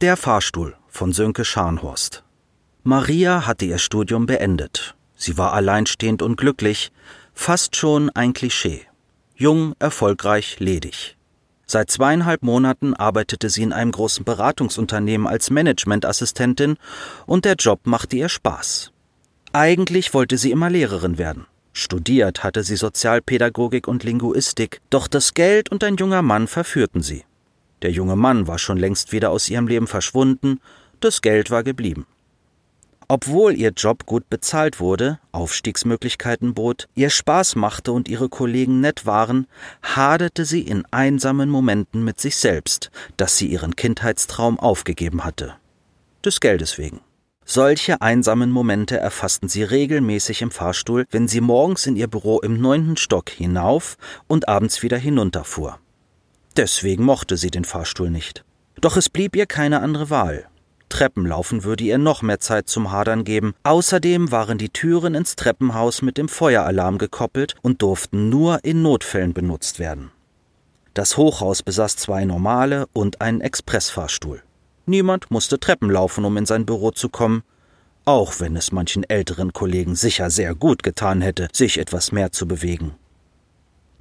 Der Fahrstuhl von Sönke Scharnhorst. Maria hatte ihr Studium beendet. Sie war alleinstehend und glücklich, fast schon ein Klischee. Jung, erfolgreich, ledig. Seit zweieinhalb Monaten arbeitete sie in einem großen Beratungsunternehmen als Managementassistentin und der Job machte ihr Spaß. Eigentlich wollte sie immer Lehrerin werden. Studiert hatte sie Sozialpädagogik und Linguistik, doch das Geld und ein junger Mann verführten sie. Der junge Mann war schon längst wieder aus ihrem Leben verschwunden, das Geld war geblieben. Obwohl ihr Job gut bezahlt wurde, Aufstiegsmöglichkeiten bot, ihr Spaß machte und ihre Kollegen nett waren, haderte sie in einsamen Momenten mit sich selbst, dass sie ihren Kindheitstraum aufgegeben hatte. Des Geldes wegen. Solche einsamen Momente erfassten sie regelmäßig im Fahrstuhl, wenn sie morgens in ihr Büro im neunten Stock hinauf und abends wieder hinunterfuhr. Deswegen mochte sie den Fahrstuhl nicht. Doch es blieb ihr keine andere Wahl. Treppenlaufen würde ihr noch mehr Zeit zum Hadern geben. Außerdem waren die Türen ins Treppenhaus mit dem Feueralarm gekoppelt und durften nur in Notfällen benutzt werden. Das Hochhaus besaß zwei normale und einen Expressfahrstuhl. Niemand musste Treppen laufen, um in sein Büro zu kommen, auch wenn es manchen älteren Kollegen sicher sehr gut getan hätte, sich etwas mehr zu bewegen.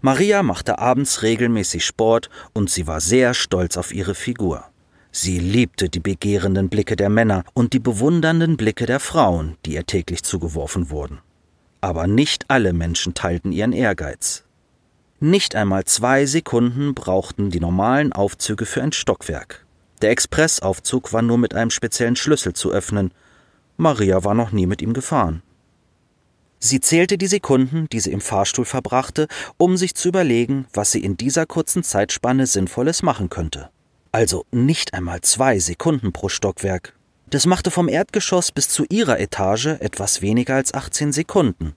Maria machte abends regelmäßig Sport und sie war sehr stolz auf ihre Figur. Sie liebte die begehrenden Blicke der Männer und die bewundernden Blicke der Frauen, die ihr täglich zugeworfen wurden. Aber nicht alle Menschen teilten ihren Ehrgeiz. Nicht einmal zwei Sekunden brauchten die normalen Aufzüge für ein Stockwerk. Der Expressaufzug war nur mit einem speziellen Schlüssel zu öffnen. Maria war noch nie mit ihm gefahren. Sie zählte die Sekunden, die sie im Fahrstuhl verbrachte, um sich zu überlegen, was sie in dieser kurzen Zeitspanne Sinnvolles machen könnte. Also nicht einmal zwei Sekunden pro Stockwerk. Das machte vom Erdgeschoss bis zu ihrer Etage etwas weniger als 18 Sekunden,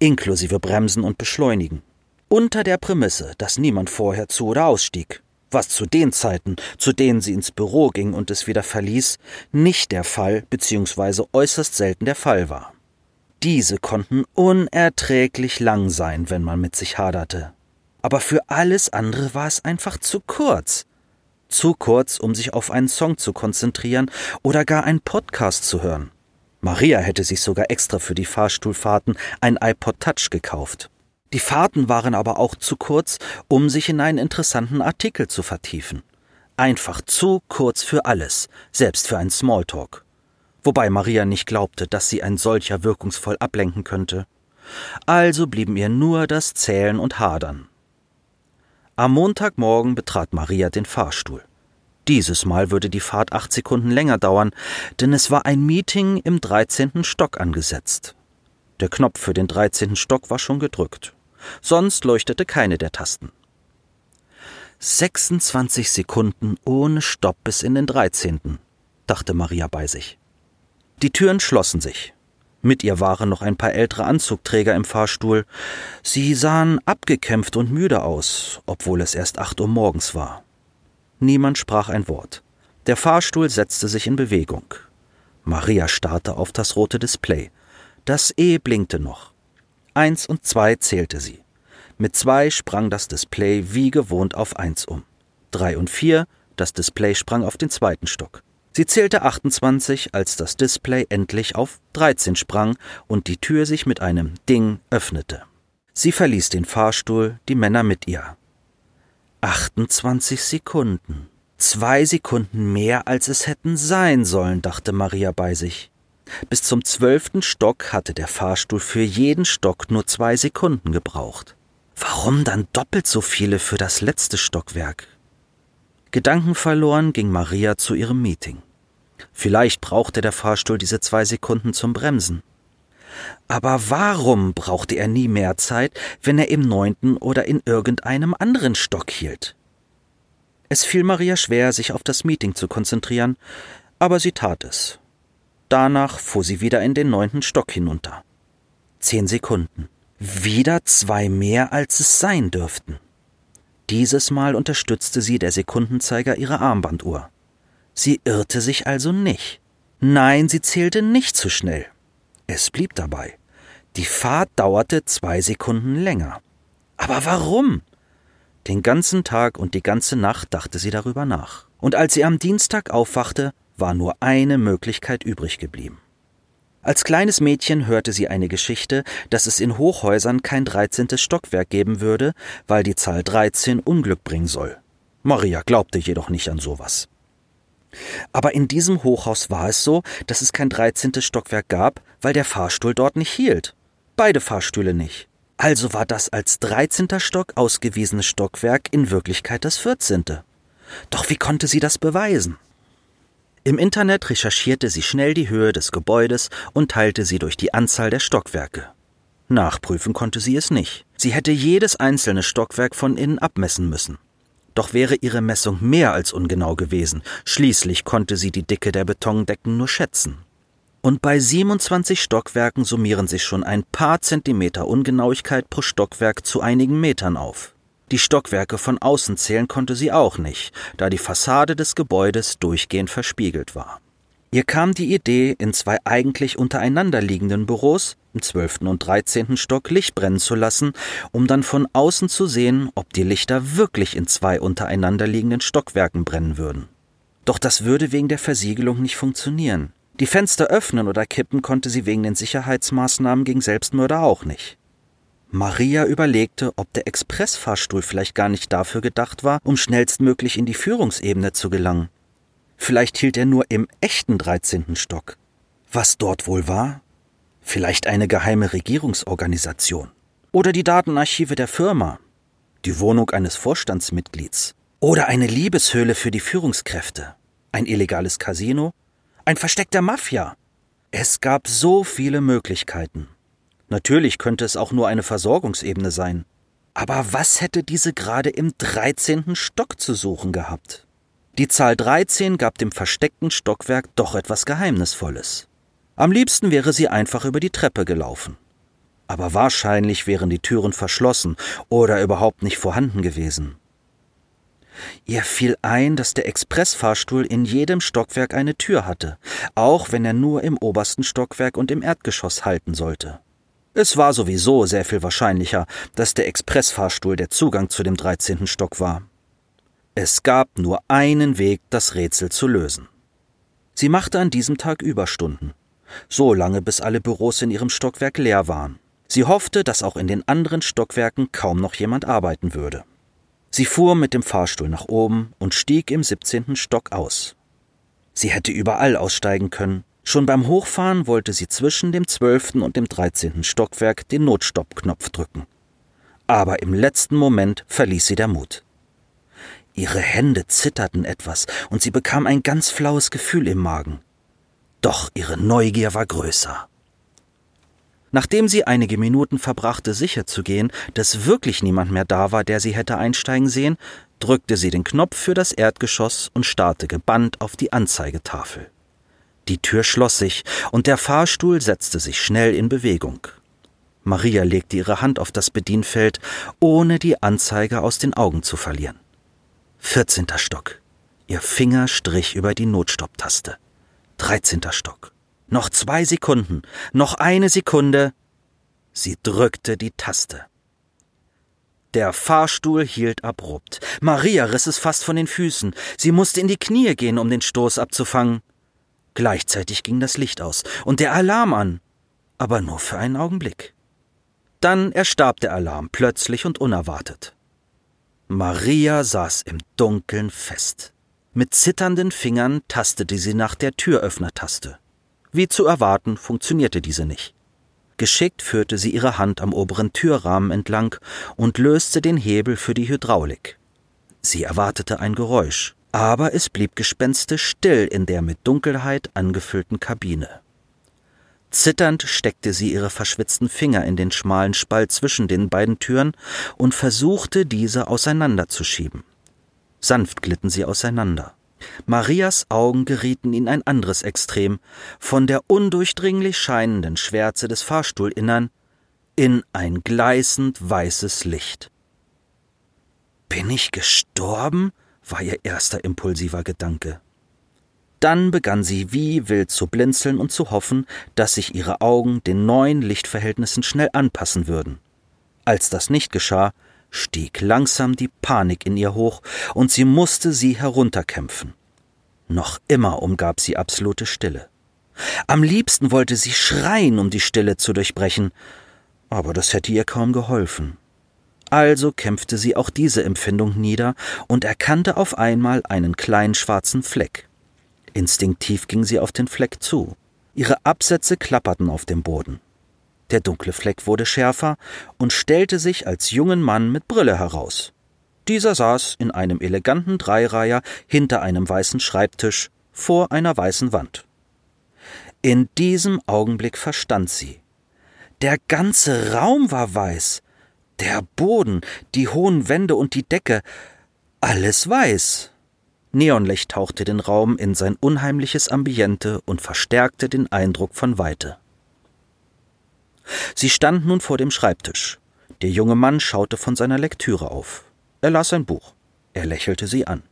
inklusive Bremsen und Beschleunigen. Unter der Prämisse, dass niemand vorher zu oder ausstieg, was zu den Zeiten, zu denen sie ins Büro ging und es wieder verließ, nicht der Fall bzw. äußerst selten der Fall war. Diese konnten unerträglich lang sein, wenn man mit sich haderte. Aber für alles andere war es einfach zu kurz. Zu kurz, um sich auf einen Song zu konzentrieren oder gar einen Podcast zu hören. Maria hätte sich sogar extra für die Fahrstuhlfahrten ein iPod Touch gekauft. Die Fahrten waren aber auch zu kurz, um sich in einen interessanten Artikel zu vertiefen. Einfach zu kurz für alles, selbst für einen Smalltalk wobei Maria nicht glaubte, dass sie ein solcher wirkungsvoll ablenken könnte. Also blieben ihr nur das Zählen und Hadern. Am Montagmorgen betrat Maria den Fahrstuhl. Dieses Mal würde die Fahrt acht Sekunden länger dauern, denn es war ein Meeting im dreizehnten Stock angesetzt. Der Knopf für den dreizehnten Stock war schon gedrückt. Sonst leuchtete keine der Tasten. 26 Sekunden ohne Stopp bis in den dreizehnten, dachte Maria bei sich. Die Türen schlossen sich. Mit ihr waren noch ein paar ältere Anzugträger im Fahrstuhl. Sie sahen abgekämpft und müde aus, obwohl es erst acht Uhr morgens war. Niemand sprach ein Wort. Der Fahrstuhl setzte sich in Bewegung. Maria starrte auf das rote Display. Das E blinkte noch. Eins und zwei zählte sie. Mit zwei sprang das Display wie gewohnt auf eins um. Drei und vier, das Display sprang auf den zweiten Stock. Sie zählte 28, als das Display endlich auf 13 sprang und die Tür sich mit einem Ding öffnete. Sie verließ den Fahrstuhl, die Männer mit ihr. 28 Sekunden. Zwei Sekunden mehr, als es hätten sein sollen, dachte Maria bei sich. Bis zum zwölften Stock hatte der Fahrstuhl für jeden Stock nur zwei Sekunden gebraucht. Warum dann doppelt so viele für das letzte Stockwerk? Gedankenverloren ging Maria zu ihrem Meeting. Vielleicht brauchte der Fahrstuhl diese zwei Sekunden zum Bremsen. Aber warum brauchte er nie mehr Zeit, wenn er im neunten oder in irgendeinem anderen Stock hielt? Es fiel Maria schwer, sich auf das Meeting zu konzentrieren, aber sie tat es. Danach fuhr sie wieder in den neunten Stock hinunter. Zehn Sekunden. Wieder zwei mehr, als es sein dürften. Dieses Mal unterstützte sie der Sekundenzeiger ihrer Armbanduhr. Sie irrte sich also nicht. Nein, sie zählte nicht zu schnell. Es blieb dabei. Die Fahrt dauerte zwei Sekunden länger. Aber warum? Den ganzen Tag und die ganze Nacht dachte sie darüber nach. Und als sie am Dienstag aufwachte, war nur eine Möglichkeit übrig geblieben. Als kleines Mädchen hörte sie eine Geschichte, dass es in Hochhäusern kein dreizehntes Stockwerk geben würde, weil die Zahl 13 Unglück bringen soll. Maria glaubte jedoch nicht an sowas. Aber in diesem Hochhaus war es so, dass es kein dreizehntes Stockwerk gab, weil der Fahrstuhl dort nicht hielt. Beide Fahrstühle nicht. Also war das als dreizehnter Stock ausgewiesene Stockwerk in Wirklichkeit das vierzehnte. Doch wie konnte sie das beweisen? Im Internet recherchierte sie schnell die Höhe des Gebäudes und teilte sie durch die Anzahl der Stockwerke. Nachprüfen konnte sie es nicht. Sie hätte jedes einzelne Stockwerk von innen abmessen müssen. Doch wäre ihre Messung mehr als ungenau gewesen. Schließlich konnte sie die Dicke der Betondecken nur schätzen. Und bei 27 Stockwerken summieren sich schon ein paar Zentimeter Ungenauigkeit pro Stockwerk zu einigen Metern auf. Die Stockwerke von außen zählen konnte sie auch nicht, da die Fassade des Gebäudes durchgehend verspiegelt war. Ihr kam die Idee, in zwei eigentlich untereinander liegenden Büros, im zwölften und dreizehnten Stock, Licht brennen zu lassen, um dann von außen zu sehen, ob die Lichter wirklich in zwei untereinander liegenden Stockwerken brennen würden. Doch das würde wegen der Versiegelung nicht funktionieren. Die Fenster öffnen oder kippen konnte sie wegen den Sicherheitsmaßnahmen gegen Selbstmörder auch nicht. Maria überlegte, ob der Expressfahrstuhl vielleicht gar nicht dafür gedacht war, um schnellstmöglich in die Führungsebene zu gelangen. Vielleicht hielt er nur im echten 13. Stock. Was dort wohl war? Vielleicht eine geheime Regierungsorganisation. Oder die Datenarchive der Firma. Die Wohnung eines Vorstandsmitglieds. Oder eine Liebeshöhle für die Führungskräfte. Ein illegales Casino. Ein Versteck der Mafia. Es gab so viele Möglichkeiten. Natürlich könnte es auch nur eine Versorgungsebene sein. Aber was hätte diese gerade im 13. Stock zu suchen gehabt? Die Zahl 13 gab dem versteckten Stockwerk doch etwas Geheimnisvolles. Am liebsten wäre sie einfach über die Treppe gelaufen. Aber wahrscheinlich wären die Türen verschlossen oder überhaupt nicht vorhanden gewesen. Ihr fiel ein, dass der Expressfahrstuhl in jedem Stockwerk eine Tür hatte, auch wenn er nur im obersten Stockwerk und im Erdgeschoss halten sollte. Es war sowieso sehr viel wahrscheinlicher, dass der Expressfahrstuhl der Zugang zu dem 13. Stock war. Es gab nur einen Weg, das Rätsel zu lösen. Sie machte an diesem Tag Überstunden, so lange bis alle Büros in ihrem Stockwerk leer waren. Sie hoffte, dass auch in den anderen Stockwerken kaum noch jemand arbeiten würde. Sie fuhr mit dem Fahrstuhl nach oben und stieg im 17. Stock aus. Sie hätte überall aussteigen können, Schon beim Hochfahren wollte sie zwischen dem zwölften und dem dreizehnten Stockwerk den Notstoppknopf drücken. Aber im letzten Moment verließ sie der Mut. Ihre Hände zitterten etwas und sie bekam ein ganz flaues Gefühl im Magen. Doch ihre Neugier war größer. Nachdem sie einige Minuten verbrachte, sicher zu gehen, dass wirklich niemand mehr da war, der sie hätte einsteigen sehen, drückte sie den Knopf für das Erdgeschoss und starrte gebannt auf die Anzeigetafel. Die Tür schloss sich, und der Fahrstuhl setzte sich schnell in Bewegung. Maria legte ihre Hand auf das Bedienfeld, ohne die Anzeige aus den Augen zu verlieren. Vierzehnter Stock. Ihr Finger strich über die Notstopptaste. Dreizehnter Stock. Noch zwei Sekunden. Noch eine Sekunde. Sie drückte die Taste. Der Fahrstuhl hielt abrupt. Maria riss es fast von den Füßen. Sie musste in die Knie gehen, um den Stoß abzufangen. Gleichzeitig ging das Licht aus und der Alarm an, aber nur für einen Augenblick. Dann erstarb der Alarm plötzlich und unerwartet. Maria saß im Dunkeln fest. Mit zitternden Fingern tastete sie nach der Türöffnertaste. Wie zu erwarten, funktionierte diese nicht. Geschickt führte sie ihre Hand am oberen Türrahmen entlang und löste den Hebel für die Hydraulik. Sie erwartete ein Geräusch aber es blieb gespenstisch still in der mit Dunkelheit angefüllten Kabine. Zitternd steckte sie ihre verschwitzten Finger in den schmalen Spalt zwischen den beiden Türen und versuchte, diese auseinanderzuschieben. Sanft glitten sie auseinander. Marias Augen gerieten in ein anderes Extrem, von der undurchdringlich scheinenden Schwärze des Fahrstuhlinnern in ein gleißend weißes Licht. Bin ich gestorben? war ihr erster impulsiver Gedanke. Dann begann sie wie wild zu blinzeln und zu hoffen, dass sich ihre Augen den neuen Lichtverhältnissen schnell anpassen würden. Als das nicht geschah, stieg langsam die Panik in ihr hoch, und sie musste sie herunterkämpfen. Noch immer umgab sie absolute Stille. Am liebsten wollte sie schreien, um die Stille zu durchbrechen, aber das hätte ihr kaum geholfen. Also kämpfte sie auch diese Empfindung nieder und erkannte auf einmal einen kleinen schwarzen Fleck. Instinktiv ging sie auf den Fleck zu. Ihre Absätze klapperten auf dem Boden. Der dunkle Fleck wurde schärfer und stellte sich als jungen Mann mit Brille heraus. Dieser saß in einem eleganten Dreireiher hinter einem weißen Schreibtisch vor einer weißen Wand. In diesem Augenblick verstand sie. Der ganze Raum war weiß, der Boden, die hohen Wände und die Decke, alles weiß. Neonlicht tauchte den Raum in sein unheimliches Ambiente und verstärkte den Eindruck von Weite. Sie stand nun vor dem Schreibtisch. Der junge Mann schaute von seiner Lektüre auf. Er las ein Buch. Er lächelte sie an.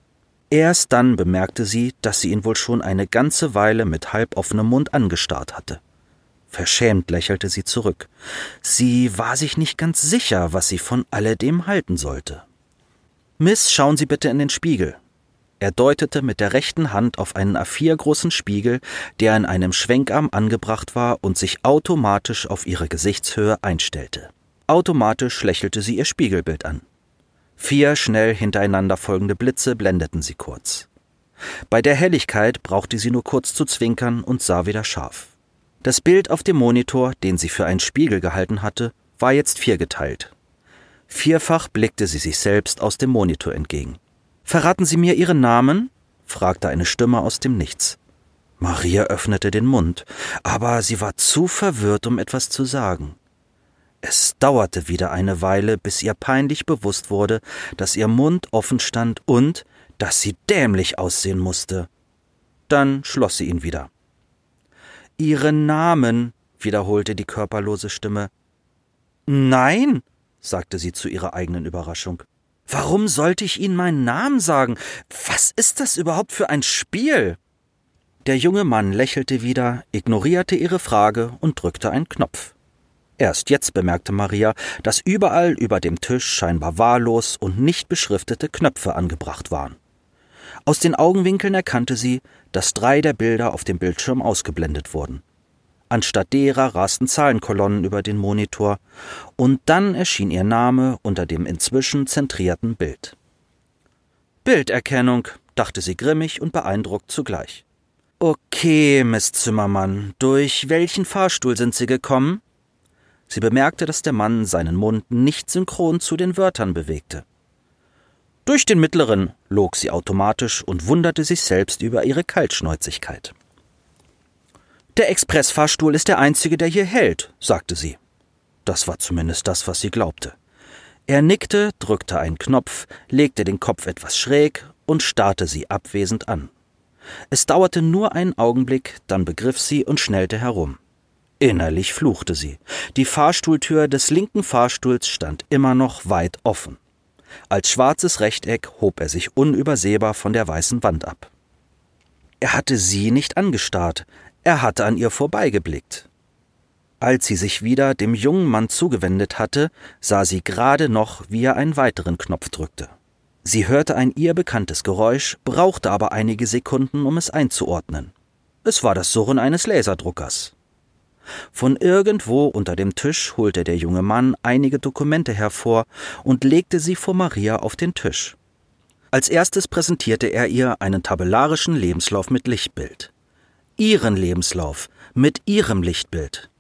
Erst dann bemerkte sie, dass sie ihn wohl schon eine ganze Weile mit halboffenem Mund angestarrt hatte. Verschämt lächelte sie zurück. Sie war sich nicht ganz sicher, was sie von alledem halten sollte. Miss, schauen Sie bitte in den Spiegel. Er deutete mit der rechten Hand auf einen A4 großen Spiegel, der in einem Schwenkarm angebracht war und sich automatisch auf ihre Gesichtshöhe einstellte. Automatisch lächelte sie ihr Spiegelbild an. Vier schnell hintereinander folgende Blitze blendeten sie kurz. Bei der Helligkeit brauchte sie nur kurz zu zwinkern und sah wieder scharf. Das Bild auf dem Monitor, den sie für einen Spiegel gehalten hatte, war jetzt viergeteilt. Vierfach blickte sie sich selbst aus dem Monitor entgegen. Verraten Sie mir Ihren Namen? fragte eine Stimme aus dem Nichts. Maria öffnete den Mund, aber sie war zu verwirrt, um etwas zu sagen. Es dauerte wieder eine Weile, bis ihr peinlich bewusst wurde, dass ihr Mund offen stand und dass sie dämlich aussehen musste. Dann schloss sie ihn wieder. Ihren Namen, wiederholte die körperlose Stimme. Nein, sagte sie zu ihrer eigenen Überraschung. Warum sollte ich Ihnen meinen Namen sagen? Was ist das überhaupt für ein Spiel? Der junge Mann lächelte wieder, ignorierte ihre Frage und drückte einen Knopf. Erst jetzt bemerkte Maria, dass überall über dem Tisch scheinbar wahllos und nicht beschriftete Knöpfe angebracht waren. Aus den Augenwinkeln erkannte sie, dass drei der Bilder auf dem Bildschirm ausgeblendet wurden. Anstatt derer rasten Zahlenkolonnen über den Monitor, und dann erschien ihr Name unter dem inzwischen zentrierten Bild. Bilderkennung, dachte sie grimmig und beeindruckt zugleich. Okay, Miss Zimmermann, durch welchen Fahrstuhl sind Sie gekommen? Sie bemerkte, dass der Mann seinen Mund nicht synchron zu den Wörtern bewegte. Durch den mittleren, log sie automatisch und wunderte sich selbst über ihre Kaltschnäuzigkeit. Der Expressfahrstuhl ist der einzige, der hier hält, sagte sie. Das war zumindest das, was sie glaubte. Er nickte, drückte einen Knopf, legte den Kopf etwas schräg und starrte sie abwesend an. Es dauerte nur einen Augenblick, dann begriff sie und schnellte herum. Innerlich fluchte sie. Die Fahrstuhltür des linken Fahrstuhls stand immer noch weit offen. Als schwarzes Rechteck hob er sich unübersehbar von der weißen Wand ab. Er hatte sie nicht angestarrt, er hatte an ihr vorbeigeblickt. Als sie sich wieder dem jungen Mann zugewendet hatte, sah sie gerade noch, wie er einen weiteren Knopf drückte. Sie hörte ein ihr bekanntes Geräusch, brauchte aber einige Sekunden, um es einzuordnen. Es war das Surren eines Laserdruckers. Von irgendwo unter dem Tisch holte der junge Mann einige Dokumente hervor und legte sie vor Maria auf den Tisch. Als erstes präsentierte er ihr einen tabellarischen Lebenslauf mit Lichtbild. Ihren Lebenslauf mit ihrem Lichtbild.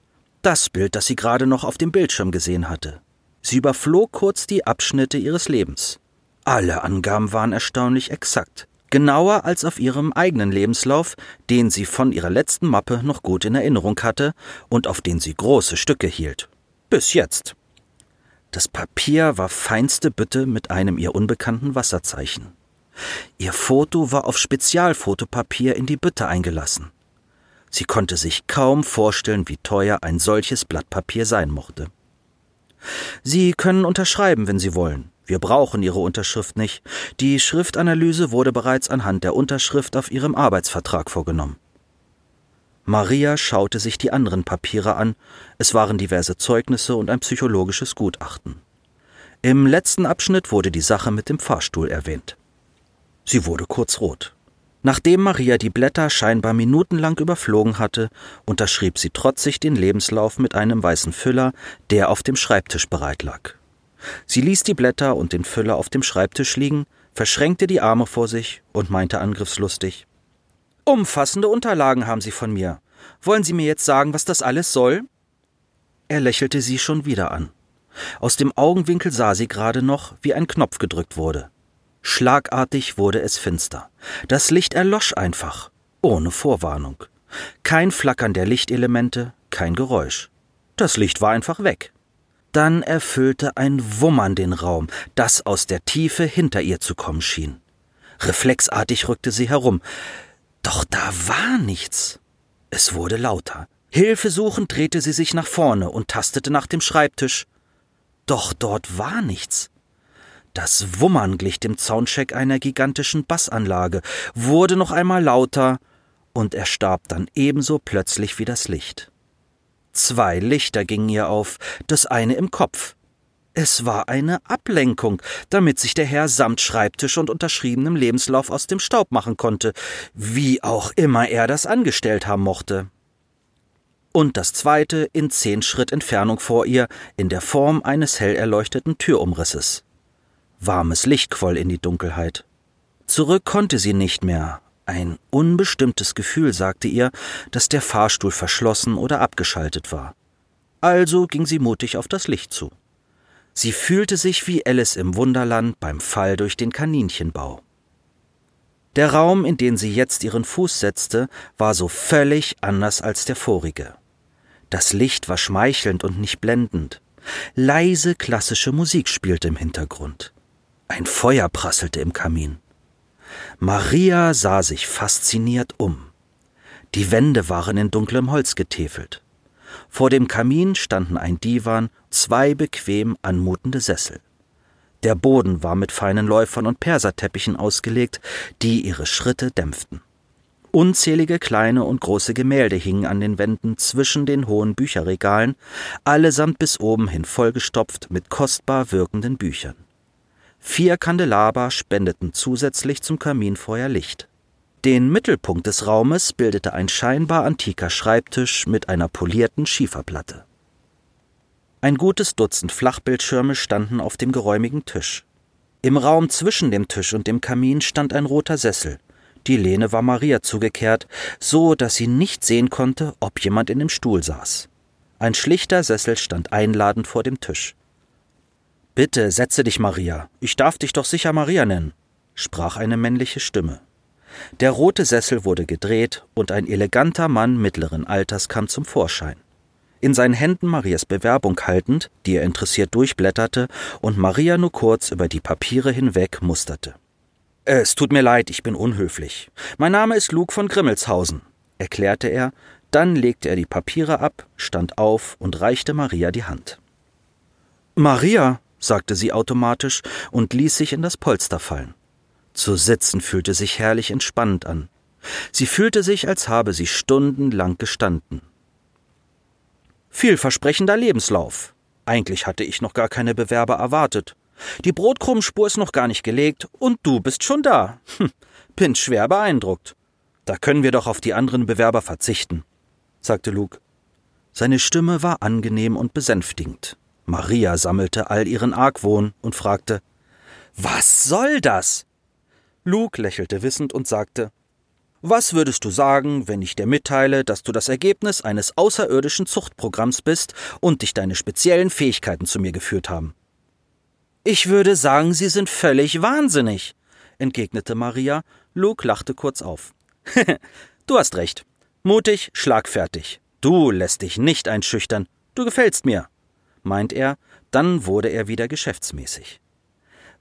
Das Bild, das sie gerade noch auf dem Bildschirm gesehen hatte. Sie überflog kurz die Abschnitte ihres Lebens. Alle Angaben waren erstaunlich exakt genauer als auf ihrem eigenen Lebenslauf, den sie von ihrer letzten Mappe noch gut in Erinnerung hatte und auf den sie große Stücke hielt. Bis jetzt. Das Papier war feinste Bütte mit einem ihr unbekannten Wasserzeichen. Ihr Foto war auf Spezialfotopapier in die Bütte eingelassen. Sie konnte sich kaum vorstellen, wie teuer ein solches Blatt Papier sein mochte. Sie können unterschreiben, wenn Sie wollen. Wir brauchen Ihre Unterschrift nicht. Die Schriftanalyse wurde bereits anhand der Unterschrift auf Ihrem Arbeitsvertrag vorgenommen. Maria schaute sich die anderen Papiere an. Es waren diverse Zeugnisse und ein psychologisches Gutachten. Im letzten Abschnitt wurde die Sache mit dem Fahrstuhl erwähnt. Sie wurde kurz rot. Nachdem Maria die Blätter scheinbar minutenlang überflogen hatte, unterschrieb sie trotzig den Lebenslauf mit einem weißen Füller, der auf dem Schreibtisch bereit lag. Sie ließ die Blätter und den Füller auf dem Schreibtisch liegen, verschränkte die Arme vor sich und meinte angriffslustig Umfassende Unterlagen haben Sie von mir. Wollen Sie mir jetzt sagen, was das alles soll? Er lächelte sie schon wieder an. Aus dem Augenwinkel sah sie gerade noch, wie ein Knopf gedrückt wurde. Schlagartig wurde es finster. Das Licht erlosch einfach, ohne Vorwarnung. Kein Flackern der Lichtelemente, kein Geräusch. Das Licht war einfach weg. Dann erfüllte ein Wummern den Raum, das aus der Tiefe hinter ihr zu kommen schien. Reflexartig rückte sie herum. Doch da war nichts. Es wurde lauter. Hilfesuchend drehte sie sich nach vorne und tastete nach dem Schreibtisch. Doch dort war nichts. Das Wummern glich dem Soundcheck einer gigantischen Bassanlage, wurde noch einmal lauter und erstarb dann ebenso plötzlich wie das Licht. Zwei Lichter gingen ihr auf, das eine im Kopf. Es war eine Ablenkung, damit sich der Herr samt Schreibtisch und unterschriebenem Lebenslauf aus dem Staub machen konnte, wie auch immer er das angestellt haben mochte. Und das zweite in zehn Schritt Entfernung vor ihr, in der Form eines hell erleuchteten Türumrisses. Warmes Licht quoll in die Dunkelheit. Zurück konnte sie nicht mehr. Ein unbestimmtes Gefühl sagte ihr, dass der Fahrstuhl verschlossen oder abgeschaltet war. Also ging sie mutig auf das Licht zu. Sie fühlte sich wie Alice im Wunderland beim Fall durch den Kaninchenbau. Der Raum, in den sie jetzt ihren Fuß setzte, war so völlig anders als der vorige. Das Licht war schmeichelnd und nicht blendend. Leise klassische Musik spielte im Hintergrund. Ein Feuer prasselte im Kamin. Maria sah sich fasziniert um. Die Wände waren in dunklem Holz getäfelt. Vor dem Kamin standen ein Divan, zwei bequem anmutende Sessel. Der Boden war mit feinen Läufern und Perserteppichen ausgelegt, die ihre Schritte dämpften. Unzählige kleine und große Gemälde hingen an den Wänden zwischen den hohen Bücherregalen, allesamt bis oben hin vollgestopft mit kostbar wirkenden Büchern. Vier Kandelaber spendeten zusätzlich zum Kaminfeuer Licht. Den Mittelpunkt des Raumes bildete ein scheinbar antiker Schreibtisch mit einer polierten Schieferplatte. Ein gutes Dutzend Flachbildschirme standen auf dem geräumigen Tisch. Im Raum zwischen dem Tisch und dem Kamin stand ein roter Sessel. Die Lehne war Maria zugekehrt, so dass sie nicht sehen konnte, ob jemand in dem Stuhl saß. Ein schlichter Sessel stand einladend vor dem Tisch. Bitte setze dich, Maria. Ich darf dich doch sicher Maria nennen, sprach eine männliche Stimme. Der rote Sessel wurde gedreht und ein eleganter Mann mittleren Alters kam zum Vorschein. In seinen Händen Marias Bewerbung haltend, die er interessiert durchblätterte und Maria nur kurz über die Papiere hinweg musterte. Es tut mir leid, ich bin unhöflich. Mein Name ist Luke von Grimmelshausen, erklärte er, dann legte er die Papiere ab, stand auf und reichte Maria die Hand. Maria, sagte sie automatisch und ließ sich in das Polster fallen. Zu sitzen fühlte sich herrlich entspannt an. Sie fühlte sich, als habe sie stundenlang gestanden. Vielversprechender Lebenslauf. Eigentlich hatte ich noch gar keine Bewerber erwartet. Die Brotkrummspur ist noch gar nicht gelegt und du bist schon da. Hm, bin schwer beeindruckt. Da können wir doch auf die anderen Bewerber verzichten, sagte Luke. Seine Stimme war angenehm und besänftigend. Maria sammelte all ihren Argwohn und fragte Was soll das? Luke lächelte wissend und sagte Was würdest du sagen, wenn ich dir mitteile, dass du das Ergebnis eines außerirdischen Zuchtprogramms bist und dich deine speziellen Fähigkeiten zu mir geführt haben? Ich würde sagen, Sie sind völlig wahnsinnig, entgegnete Maria. Luke lachte kurz auf. du hast recht. Mutig, schlagfertig. Du lässt dich nicht einschüchtern. Du gefällst mir meint er, dann wurde er wieder geschäftsmäßig.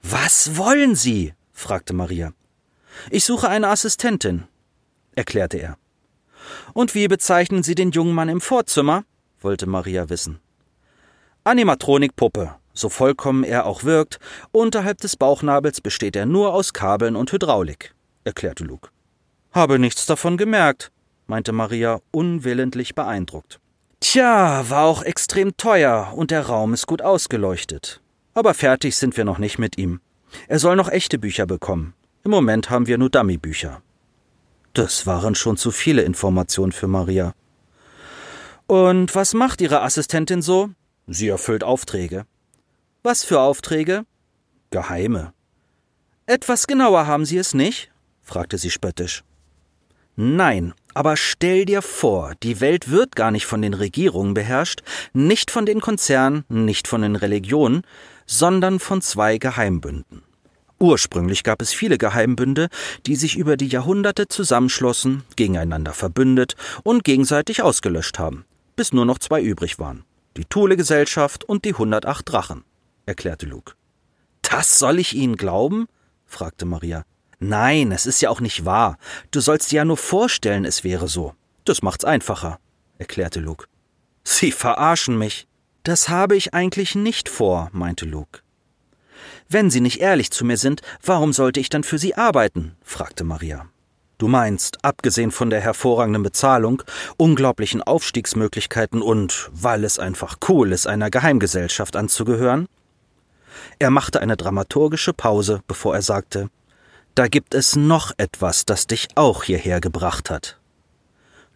Was wollen Sie? fragte Maria. Ich suche eine Assistentin, erklärte er. Und wie bezeichnen Sie den jungen Mann im Vorzimmer? wollte Maria wissen. Animatronikpuppe, so vollkommen er auch wirkt, unterhalb des Bauchnabels besteht er nur aus Kabeln und Hydraulik, erklärte Luke. Habe nichts davon gemerkt, meinte Maria unwillentlich beeindruckt. Tja, war auch extrem teuer und der Raum ist gut ausgeleuchtet. Aber fertig sind wir noch nicht mit ihm. Er soll noch echte Bücher bekommen. Im Moment haben wir nur Dummy-Bücher. Das waren schon zu viele Informationen für Maria. Und was macht Ihre Assistentin so? Sie erfüllt Aufträge. Was für Aufträge? Geheime. Etwas genauer haben Sie es nicht? fragte sie spöttisch. Nein, aber stell dir vor, die Welt wird gar nicht von den Regierungen beherrscht, nicht von den Konzernen, nicht von den Religionen, sondern von zwei Geheimbünden. Ursprünglich gab es viele Geheimbünde, die sich über die Jahrhunderte zusammenschlossen, gegeneinander verbündet und gegenseitig ausgelöscht haben, bis nur noch zwei übrig waren. Die Thule-Gesellschaft und die 108 Drachen, erklärte Luke. Das soll ich Ihnen glauben? fragte Maria. Nein, es ist ja auch nicht wahr. Du sollst dir ja nur vorstellen, es wäre so. Das macht's einfacher, erklärte Luke. Sie verarschen mich. Das habe ich eigentlich nicht vor, meinte Luke. Wenn Sie nicht ehrlich zu mir sind, warum sollte ich dann für Sie arbeiten? fragte Maria. Du meinst, abgesehen von der hervorragenden Bezahlung, unglaublichen Aufstiegsmöglichkeiten und weil es einfach cool ist, einer Geheimgesellschaft anzugehören? Er machte eine dramaturgische Pause, bevor er sagte Da gibt es noch etwas, das dich auch hierher gebracht hat.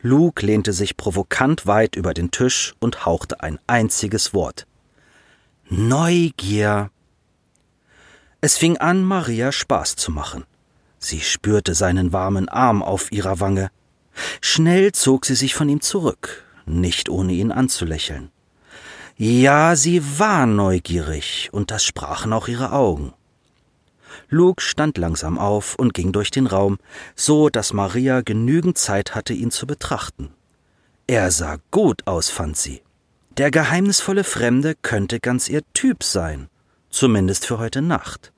Luke lehnte sich provokant weit über den Tisch und hauchte ein einziges Wort. Neugier. Es fing an, Maria Spaß zu machen. Sie spürte seinen warmen Arm auf ihrer Wange. Schnell zog sie sich von ihm zurück, nicht ohne ihn anzulächeln. Ja, sie war neugierig, und das sprachen auch ihre Augen. Luke stand langsam auf und ging durch den Raum, so dass Maria genügend Zeit hatte, ihn zu betrachten. Er sah gut aus, fand sie. Der geheimnisvolle Fremde könnte ganz ihr Typ sein, zumindest für heute Nacht.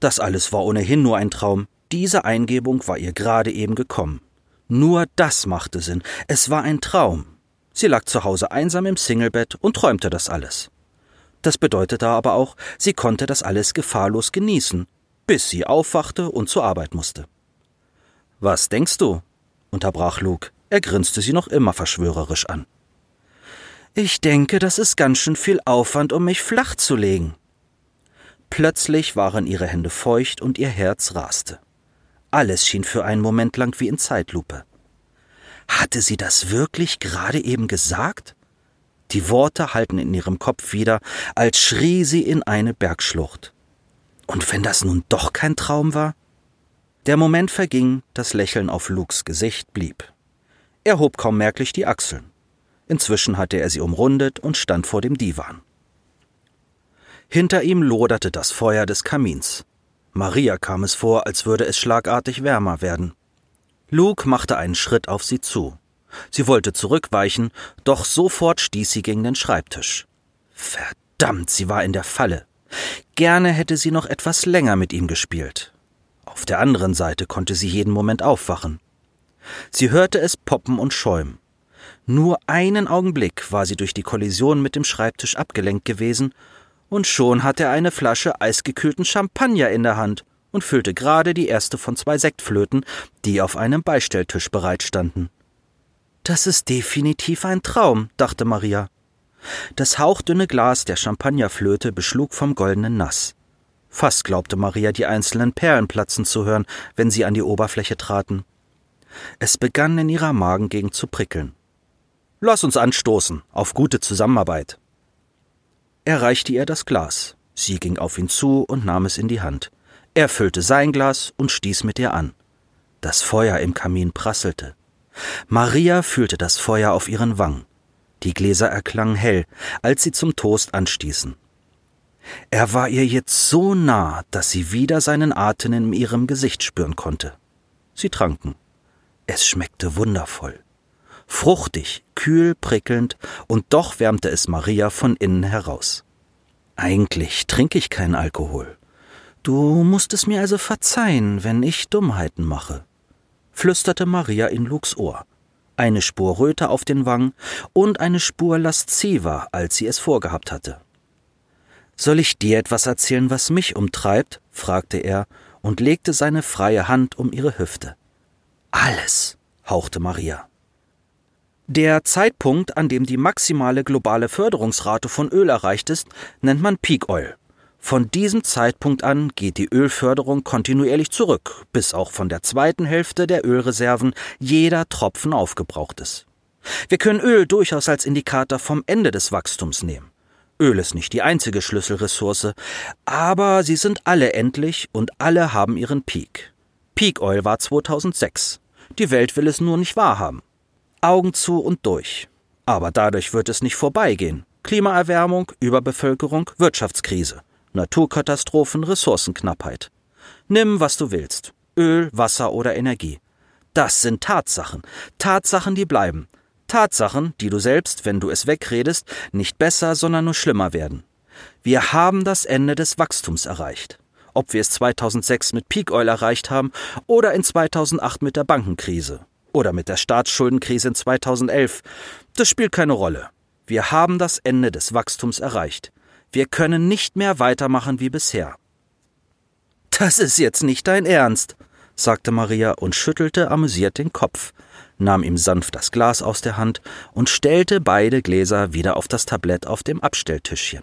Das alles war ohnehin nur ein Traum. Diese Eingebung war ihr gerade eben gekommen. Nur das machte Sinn. Es war ein Traum. Sie lag zu Hause einsam im Singlebett und träumte das alles. Das bedeutete aber auch, sie konnte das alles gefahrlos genießen, bis sie aufwachte und zur Arbeit musste. Was denkst du? unterbrach Luke. Er grinste sie noch immer verschwörerisch an. Ich denke, das ist ganz schön viel Aufwand, um mich flach zu legen. Plötzlich waren ihre Hände feucht und ihr Herz raste. Alles schien für einen Moment lang wie in Zeitlupe. Hatte sie das wirklich gerade eben gesagt? Die Worte hallten in ihrem Kopf wieder, als schrie sie in eine Bergschlucht. Und wenn das nun doch kein Traum war? Der Moment verging, das Lächeln auf Lukes Gesicht blieb. Er hob kaum merklich die Achseln. Inzwischen hatte er sie umrundet und stand vor dem Divan. Hinter ihm loderte das Feuer des Kamins. Maria kam es vor, als würde es schlagartig wärmer werden. Luke machte einen Schritt auf sie zu. Sie wollte zurückweichen, doch sofort stieß sie gegen den Schreibtisch. Verdammt, sie war in der Falle. Gerne hätte sie noch etwas länger mit ihm gespielt. Auf der anderen Seite konnte sie jeden Moment aufwachen. Sie hörte es poppen und schäumen. Nur einen Augenblick war sie durch die Kollision mit dem Schreibtisch abgelenkt gewesen, und schon hatte er eine Flasche eisgekühlten Champagner in der Hand und füllte gerade die erste von zwei Sektflöten, die auf einem Beistelltisch bereitstanden. Das ist definitiv ein Traum, dachte Maria. Das hauchdünne Glas der Champagnerflöte beschlug vom goldenen Nass. Fast glaubte Maria, die einzelnen Perlen platzen zu hören, wenn sie an die Oberfläche traten. Es begann in ihrer Magengegend zu prickeln. Lass uns anstoßen, auf gute Zusammenarbeit. Er reichte ihr das Glas. Sie ging auf ihn zu und nahm es in die Hand. Er füllte sein Glas und stieß mit ihr an. Das Feuer im Kamin prasselte. Maria fühlte das Feuer auf ihren Wangen. Die Gläser erklangen hell, als sie zum Toast anstießen. Er war ihr jetzt so nah, dass sie wieder seinen Atem in ihrem Gesicht spüren konnte. Sie tranken. Es schmeckte wundervoll. Fruchtig, kühl, prickelnd, und doch wärmte es Maria von innen heraus. Eigentlich trinke ich keinen Alkohol. Du musst es mir also verzeihen, wenn ich Dummheiten mache, flüsterte Maria in Lukes Ohr. Eine Spur Röte auf den Wangen und eine Spur lasziver, als sie es vorgehabt hatte. Soll ich dir etwas erzählen, was mich umtreibt? fragte er und legte seine freie Hand um ihre Hüfte. Alles, hauchte Maria. Der Zeitpunkt, an dem die maximale globale Förderungsrate von Öl erreicht ist, nennt man Peak Oil. Von diesem Zeitpunkt an geht die Ölförderung kontinuierlich zurück, bis auch von der zweiten Hälfte der Ölreserven jeder Tropfen aufgebraucht ist. Wir können Öl durchaus als Indikator vom Ende des Wachstums nehmen. Öl ist nicht die einzige Schlüsselressource, aber sie sind alle endlich und alle haben ihren Peak. Peak Oil war 2006. Die Welt will es nur nicht wahrhaben. Augen zu und durch. Aber dadurch wird es nicht vorbeigehen. Klimaerwärmung, Überbevölkerung, Wirtschaftskrise, Naturkatastrophen, Ressourcenknappheit. Nimm, was du willst. Öl, Wasser oder Energie. Das sind Tatsachen. Tatsachen, die bleiben. Tatsachen, die du selbst, wenn du es wegredest, nicht besser, sondern nur schlimmer werden. Wir haben das Ende des Wachstums erreicht. Ob wir es 2006 mit Peak Oil erreicht haben oder in 2008 mit der Bankenkrise oder mit der Staatsschuldenkrise in 2011, das spielt keine Rolle. Wir haben das Ende des Wachstums erreicht. Wir können nicht mehr weitermachen wie bisher. Das ist jetzt nicht dein Ernst, sagte Maria und schüttelte amüsiert den Kopf nahm ihm sanft das Glas aus der Hand und stellte beide Gläser wieder auf das Tablett auf dem Abstelltischchen.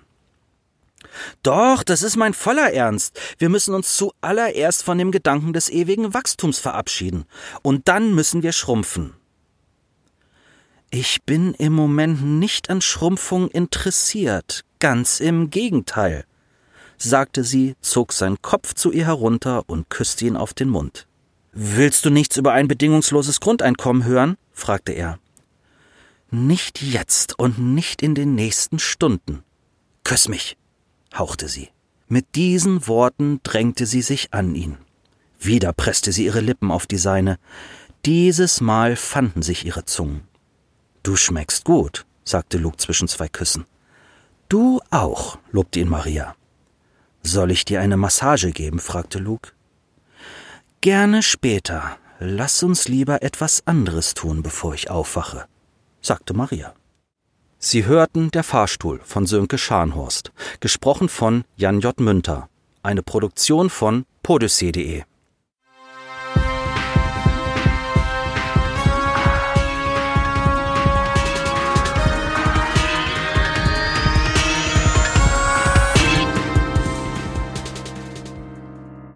Doch, das ist mein voller Ernst. Wir müssen uns zuallererst von dem Gedanken des ewigen Wachstums verabschieden. Und dann müssen wir schrumpfen. Ich bin im Moment nicht an Schrumpfung interessiert. Ganz im Gegenteil, sagte sie, zog seinen Kopf zu ihr herunter und küsste ihn auf den Mund. Willst du nichts über ein bedingungsloses Grundeinkommen hören? fragte er. Nicht jetzt und nicht in den nächsten Stunden. Küss mich, hauchte sie. Mit diesen Worten drängte sie sich an ihn. Wieder presste sie ihre Lippen auf die seine. Dieses Mal fanden sich ihre Zungen. Du schmeckst gut, sagte Luke zwischen zwei Küssen. Du auch, lobte ihn Maria. Soll ich dir eine Massage geben? fragte Luke. Gerne später. Lass uns lieber etwas anderes tun, bevor ich aufwache, sagte Maria. Sie hörten Der Fahrstuhl von Sönke Scharnhorst, gesprochen von Jan J. Münter, eine Produktion von podyssee.de.